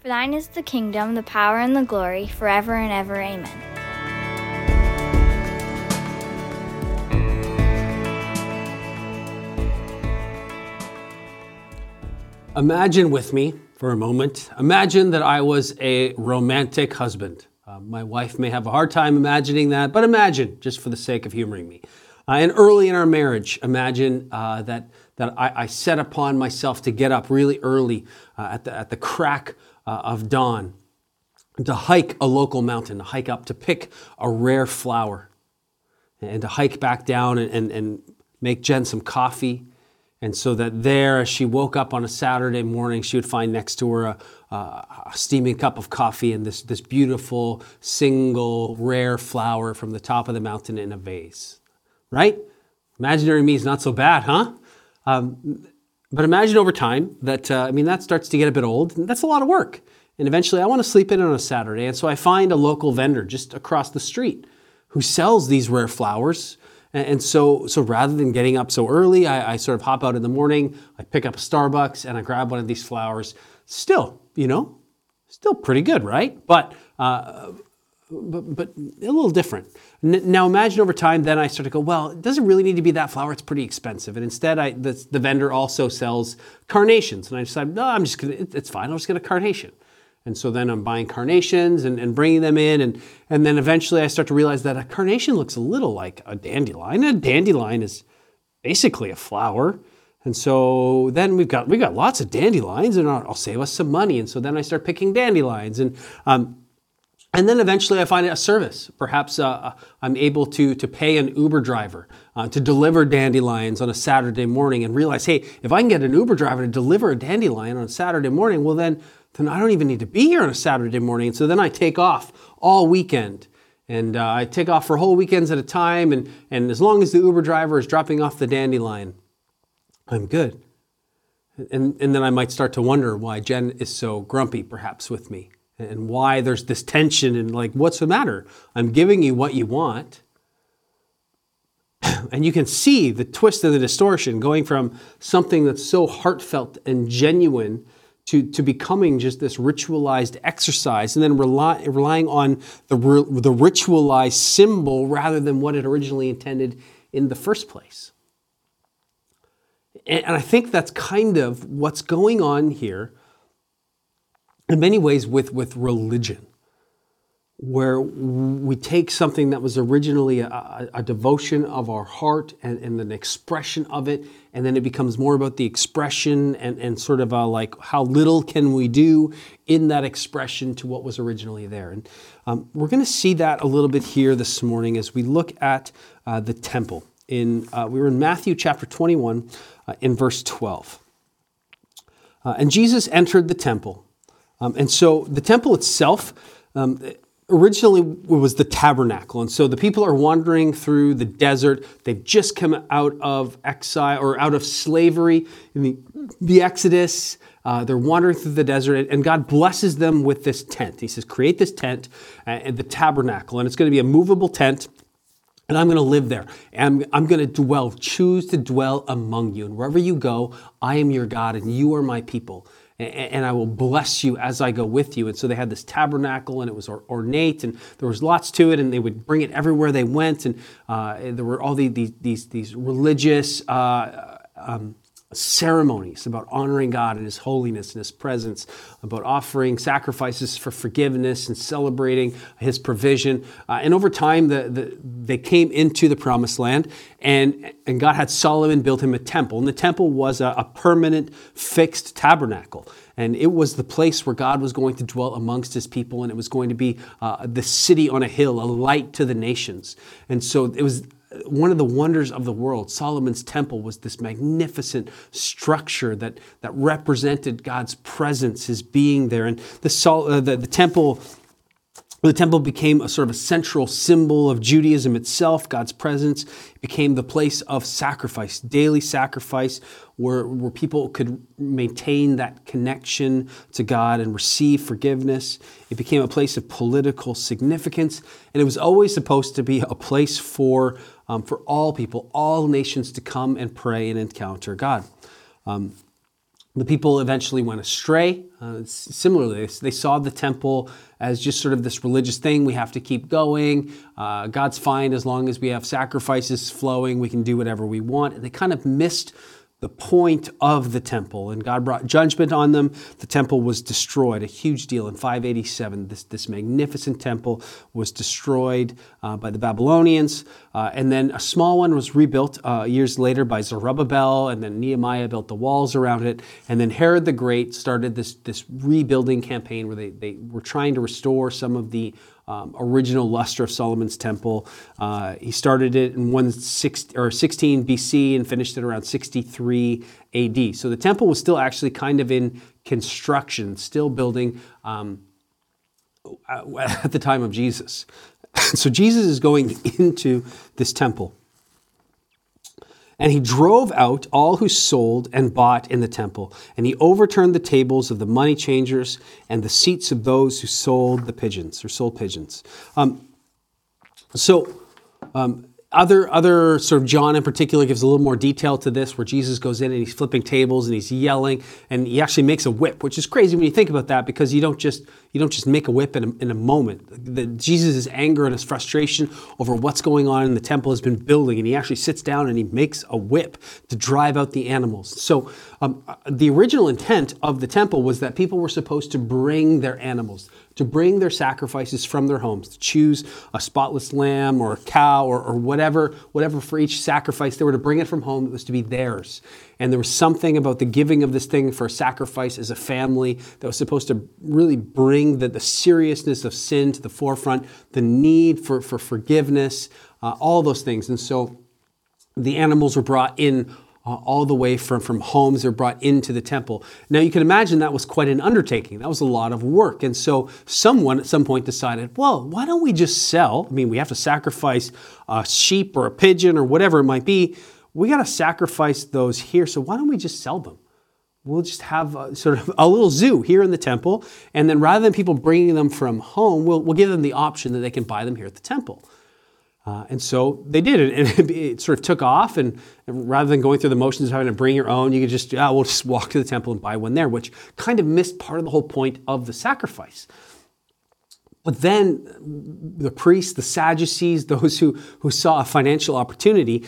For thine is the kingdom, the power, and the glory, forever and ever. Amen. Imagine with me for a moment. Imagine that I was a romantic husband. Uh, my wife may have a hard time imagining that, but imagine, just for the sake of humoring me. Uh, and early in our marriage, imagine uh, that, that I, I, set upon myself to get up really early uh, at, the, at the crack uh, of dawn to hike a local mountain, to hike up, to pick a rare flower, and to hike back down and, and, and make Jen some coffee and so that there, as she woke up on a Saturday morning, she would find next to her a, a, steaming cup of coffee and this, this beautiful, single, rare flower from the top of the mountain in a vase. Right? Imaginary me is not so bad, huh? Um, but imagine over time that, uh, I mean, that starts to get a bit old. that's a lot of work. And eventually, I want to sleep in on a Saturday. And so I find a local vendor just across the street who sells these rare flowers and, so, so rather than getting up so early, I, I, sort of hop out in the morning, I pick up a Starbucks and I grab one of these flowers. Still, you know, still pretty good, right? But, uh, but, but a little different. Now imagine over time, then I start to go, well, it doesn't really need to be that flower. It's pretty expensive. And instead, I, the, the vendor also sells carnations. And I decide, no, I'm just gonna, it's fine. I'll just get a carnation. And so then I'm buying carnations and, and bringing them in. And, and then eventually I start to realize that a carnation looks a little like a dandelion. A dandelion is basically a flower. And so then we've got, we've got lots of dandelions and I'll, I'll save us some money. And so then I start picking dandelions. And, um, and then eventually I find a service. Perhaps uh, uh, I'm able to, to pay an Uber driver uh, to deliver dandelions on a Saturday morning and realize, hey, if I can get an Uber driver to deliver a dandelion on a Saturday morning, well, then then I don't even need to be here on a Saturday morning. So then I take off all weekend. And uh, I take off for whole weekends at a time. And, and as long as the Uber driver is dropping off the dandelion, I'm good. And, and then I might start to wonder why Jen is so grumpy, perhaps, with me. And why there's this tension and like, what's the matter? I'm giving you what you want. And you can see the twist and the distortion going from something that's so heartfelt and genuine to, to becoming just this ritualized exercise and then rely, relying on the, the ritualized symbol rather than what it originally intended in the first place. And, and I think that's kind of what's going on here in many ways with, with religion where we take something that was originally a, a, devotion of our heart and, and, an expression of it, and then it becomes more about the expression and, and sort of like how little can we do in that expression to what was originally there. And um, we're going to see that a little bit here this morning as we look at uh, the temple. In uh, we were in Matthew chapter 21, uh, in verse 12, uh, and Jesus entered the temple, um, and so the temple itself. Um, originally was the tabernacle. And so the people are wandering through the desert. They've just come out of exile or out of slavery in the, the Exodus. Uh, they're wandering through the desert, and God blesses them with this tent. He says, Create this tent uh, and the tabernacle, and it's going to be a movable tent. And I'm going to live there. And I'm, I'm going to dwell, choose to dwell among you. And wherever you go, I am your God, and you are my people and I will bless you as I go with you. And so they had this tabernacle, and it was ornate, and there was lots to it, and they would bring it everywhere they went, and uh, there were all these these these religious. Uh, um, ceremonies about honoring God and His holiness and His presence, about offering sacrifices for forgiveness and celebrating His provision. Uh, and over time, the, the, they came into the promised land, and, and God had Solomon build him a temple. And the temple was a, a permanent, fixed tabernacle. And it was the place where God was going to dwell amongst his people, and it was going to be uh, the city on a hill, a light to the nations. And so it was one of the wonders of the world, Solomon's temple was this magnificent structure that, that represented God's presence, his being there. And the, uh, the, the temple the temple became a sort of a central symbol of Judaism itself, God's presence. Became the place of sacrifice, daily sacrifice, where, where people could maintain that connection to God and receive forgiveness. It became a place of political significance, and it was always supposed to be a place for, um, for all people, all nations to come and pray and encounter God. Um, the people eventually went astray. Uh, similarly, they saw the temple as just sort of this religious thing. We have to keep going. Uh, God's fine as long as we have sacrifices flowing. We can do whatever we want. And they kind of missed the point of the temple, and God brought judgment on them. The temple was destroyed, a huge deal. In 587, this, this magnificent temple was destroyed uh, by the Babylonians, uh, and then a small one was rebuilt uh, years later by Zerubbabel, and then Nehemiah built the walls around it, and then Herod the Great started this, this rebuilding campaign where they, they were trying to restore some of the um, original luster of Solomon's temple. Uh, he started it in 16, or 16 BC and finished it around 63 AD. So the temple was still actually kind of in construction, still building um, at the time of Jesus. so Jesus is going into this temple. And he drove out all who sold and bought in the temple. And he overturned the tables of the money changers and the seats of those who sold the pigeons or sold pigeons. Um, so, um, other, other sort of John in particular gives a little more detail to this, where Jesus goes in and he's flipping tables and he's yelling, and he actually makes a whip, which is crazy when you think about that, because you don't just you don't just make a whip in a, in a moment. The, Jesus' anger and his frustration over what's going on in the temple has been building, and he actually sits down and he makes a whip to drive out the animals. So um, the original intent of the temple was that people were supposed to bring their animals to bring their sacrifices from their homes, to choose a spotless lamb or a cow or, or whatever, whatever for each sacrifice. They were to bring it from home. It was to be theirs. And there was something about the giving of this thing for a sacrifice as a family that was supposed to really bring the, the seriousness of sin to the forefront, the need for, for forgiveness, uh, all those things. And so the animals were brought in uh, all the way from, from homes are brought into the temple. Now you can imagine that was quite an undertaking. That was a lot of work. And so someone at some point decided, well, why don't we just sell? I mean, we have to sacrifice a sheep or a pigeon or whatever it might be. We got to sacrifice those here. So why don't we just sell them? We'll just have a, sort of a little zoo here in the temple. And then rather than people bringing them from home, we'll, we'll give them the option that they can buy them here at the temple. Uh, and so they did it, and it, sort of took off. And rather than going through the motions of having to bring your own, you could just, ah, we'll just walk to the temple and buy one there, which kind of missed part of the whole point of the sacrifice. But then the priests, the Sadducees, those who, who saw a financial opportunity,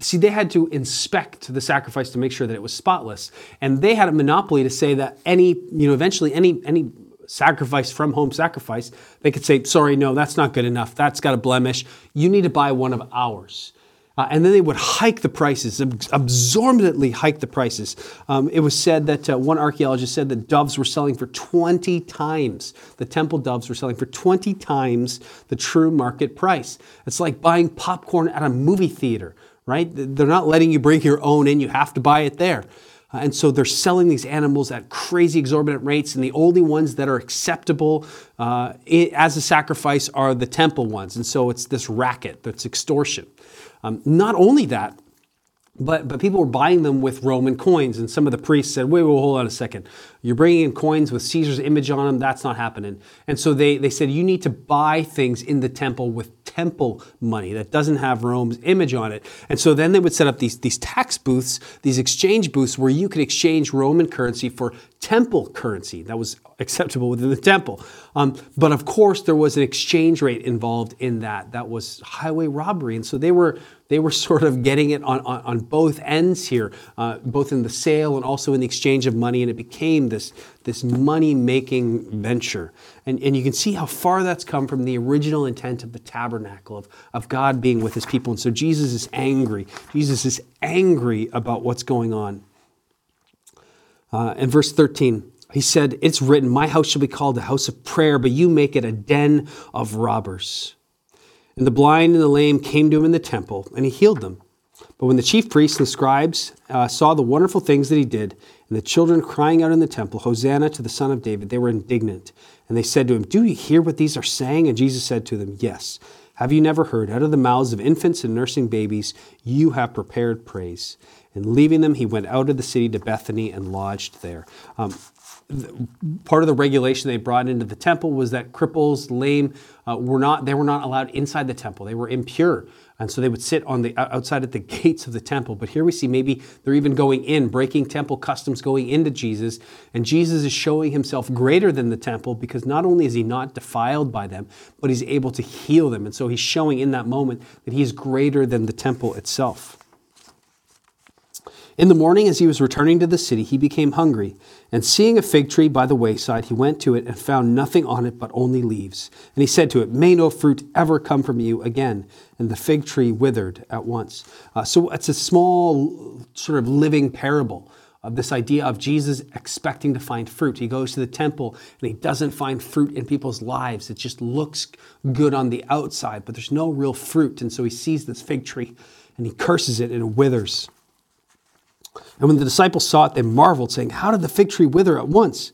see, they had to inspect the sacrifice to make sure that it was spotless. And they had a monopoly to say that any, you know, eventually any, any sacrifice from home sacrifice, they could say, sorry, no, that's not good enough. That's got a blemish. You need to buy one of ours. Uh, and then they would hike the prices, absorbently hike the prices. Um, it was said that uh, one archaeologist said that doves were selling for 20 times, the temple doves were selling for 20 times the true market price. It's like buying popcorn at a movie theater, right? They're not letting you bring your own in, you have to buy it there. Uh, and so they're selling these animals at crazy exorbitant rates, and the only ones that are acceptable uh, as a sacrifice are the temple ones. And so it's this racket that's extortion. Um, not only that, but, but people were buying them with Roman coins, and some of the priests said, wait, wait, hold on a second. You're bringing in coins with Caesar's image on them, that's not happening. And so they, they said, you need to buy things in the temple with temple money that doesn't have Rome's image on it. And so then they would set up these, these tax booths, these exchange booths where you could exchange Roman currency for temple currency that was acceptable within the temple. Um, but of course, there was an exchange rate involved in that. That was highway robbery. And so they were they were sort of getting it on, on, on both ends here, uh, both in the sale and also in the exchange of money, and it became this, this money making venture. And, and you can see how far that's come from the original intent of the tabernacle, of, of God being with his people. And so Jesus is angry. Jesus is angry about what's going on. Uh, in verse 13, he said, It's written, My house shall be called a house of prayer, but you make it a den of robbers. And the blind and the lame came to him in the temple, and he healed them. But when the chief priests and scribes uh, saw the wonderful things that he did, and the children crying out in the temple, Hosanna to the Son of David, they were indignant. And they said to him, Do you hear what these are saying? And Jesus said to them, Yes. Have you never heard, out of the mouths of infants and nursing babies, you have prepared praise? And leaving them, he went out of the city to Bethany and lodged there. Um, part of the regulation they brought into the temple was that cripples, lame, uh, were not they were not allowed inside the temple. They were impure. And so they would sit on the outside at the gates of the temple. But here we see maybe they're even going in, breaking temple customs, going into Jesus. And Jesus is showing himself greater than the temple because not only is he not defiled by them, but he's able to heal them. And so he's showing in that moment that he is greater than the temple itself. In the morning, as he was returning to the city, he became hungry. And seeing a fig tree by the wayside, he went to it and found nothing on it but only leaves. And he said to it, May no fruit ever come from you again. And the fig tree withered at once. Uh, so it's a small, sort of living parable of this idea of Jesus expecting to find fruit. He goes to the temple and he doesn't find fruit in people's lives. It just looks good on the outside, but there's no real fruit. And so he sees this fig tree and he curses it and it withers. And when the disciples saw it, they marveled, saying, How did the fig tree wither at once?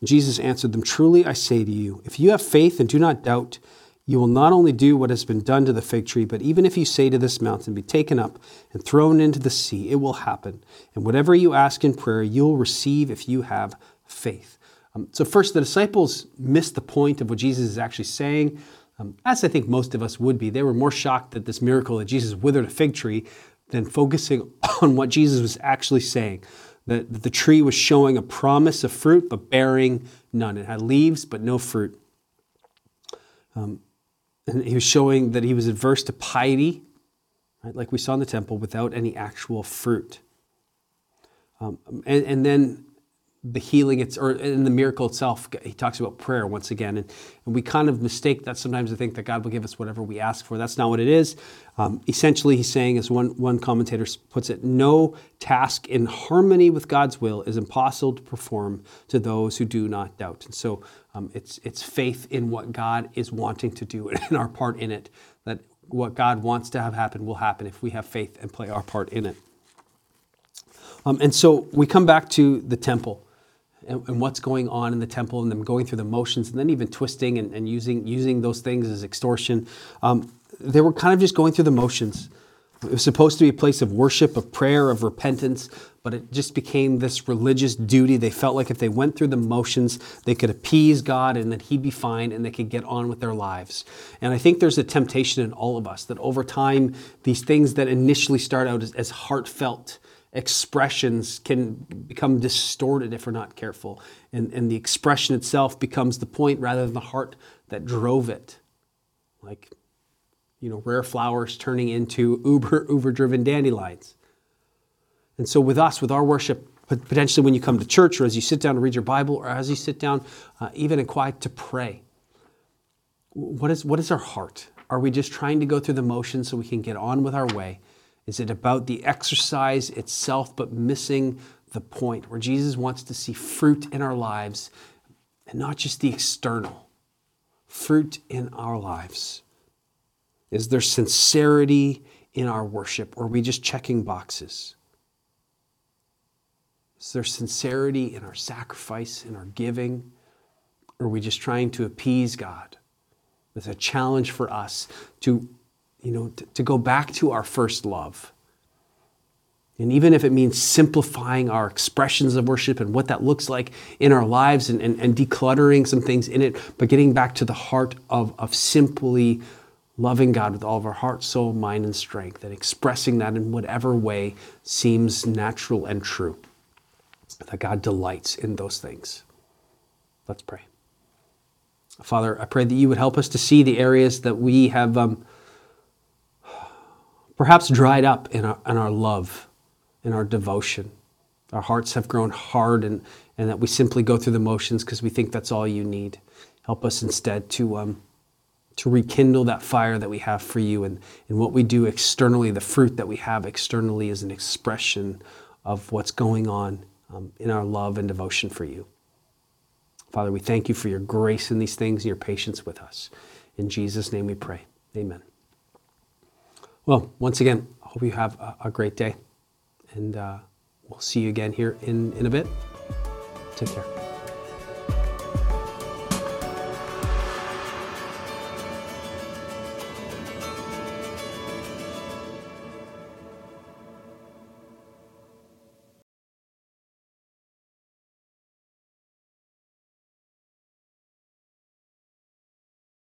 And Jesus answered them, Truly I say to you, if you have faith and do not doubt, you will not only do what has been done to the fig tree, but even if you say to this mountain, Be taken up and thrown into the sea, it will happen. And whatever you ask in prayer, you will receive if you have faith. Um, so, first, the disciples missed the point of what Jesus is actually saying. Um, as I think most of us would be, they were more shocked at this miracle that Jesus withered a fig tree than focusing on what Jesus was actually saying. That, the tree was showing a promise of fruit, but bearing none. It had leaves, but no fruit. Um, and he was showing that he was adverse to piety, right, like we saw in the temple, without any actual fruit. Um, and, and then the healing it's or in the miracle itself he talks about prayer once again. And, and we kind of mistake that sometimes to think that god will give us whatever we ask for. That's not what it is. Um, essentially he's saying as one, one commentator puts it no task in harmony with god's will is impossible to perform to those who do not doubt. And so um, it's, it's faith in what god is wanting to do and our part in it that what god wants to have happen will happen if we have faith and play our part in it. Um, and so we come back to the temple and, and, what's going on in the temple and them going through the motions and then even twisting and, and using, using those things as extortion. Um, they were kind of just going through the motions. It was supposed to be a place of worship, of prayer, of repentance, but it just became this religious duty. They felt like if they went through the motions, they could appease God and that He'd be fine and they could get on with their lives. And I think there's a temptation in all of us that over time, these things that initially start out as, as heartfelt, expressions can become distorted if we're not careful. And, and the expression itself becomes the point rather than the heart that drove it. Like, you know, rare flowers turning into uber, uber driven dandelions. And so, with us, with our worship, potentially when you come to church or as you sit down to read your Bible or as you sit down, uh, even in quiet, to pray, what is, what is our heart? Are we just trying to go through the motions so we can get on with our way? Is it about the exercise itself, but missing the point where Jesus wants to see fruit in our lives and not just the external? Fruit in our lives. Is there sincerity in our worship, or are we just checking boxes? Is there sincerity in our sacrifice, in our giving, or are we just trying to appease God? It's a challenge for us to you know, to, to go back to our first love. And even if it means simplifying our expressions of worship and what that looks like in our lives and, and, and, decluttering some things in it, but getting back to the heart of, of simply loving God with all of our heart, soul, mind, and strength, and expressing that in whatever way seems natural and true. That God delights in those things. Let's pray. Father, I pray that you would help us to see the areas that we have. Um, perhaps dried up in our, in our love, in our devotion. Our hearts have grown hard and, and that we simply go through the motions because we think that's all you need. Help us instead to, um, to rekindle that fire that we have for you and, and what we do externally, the fruit that we have externally is an expression of what's going on um, in our love and devotion for you. Father, we thank you for your grace in these things and your patience with us. In Jesus' name we pray. Amen. Well, once again, I hope you have a, a great day. And uh, we'll see you again here in, in a bit. Take care.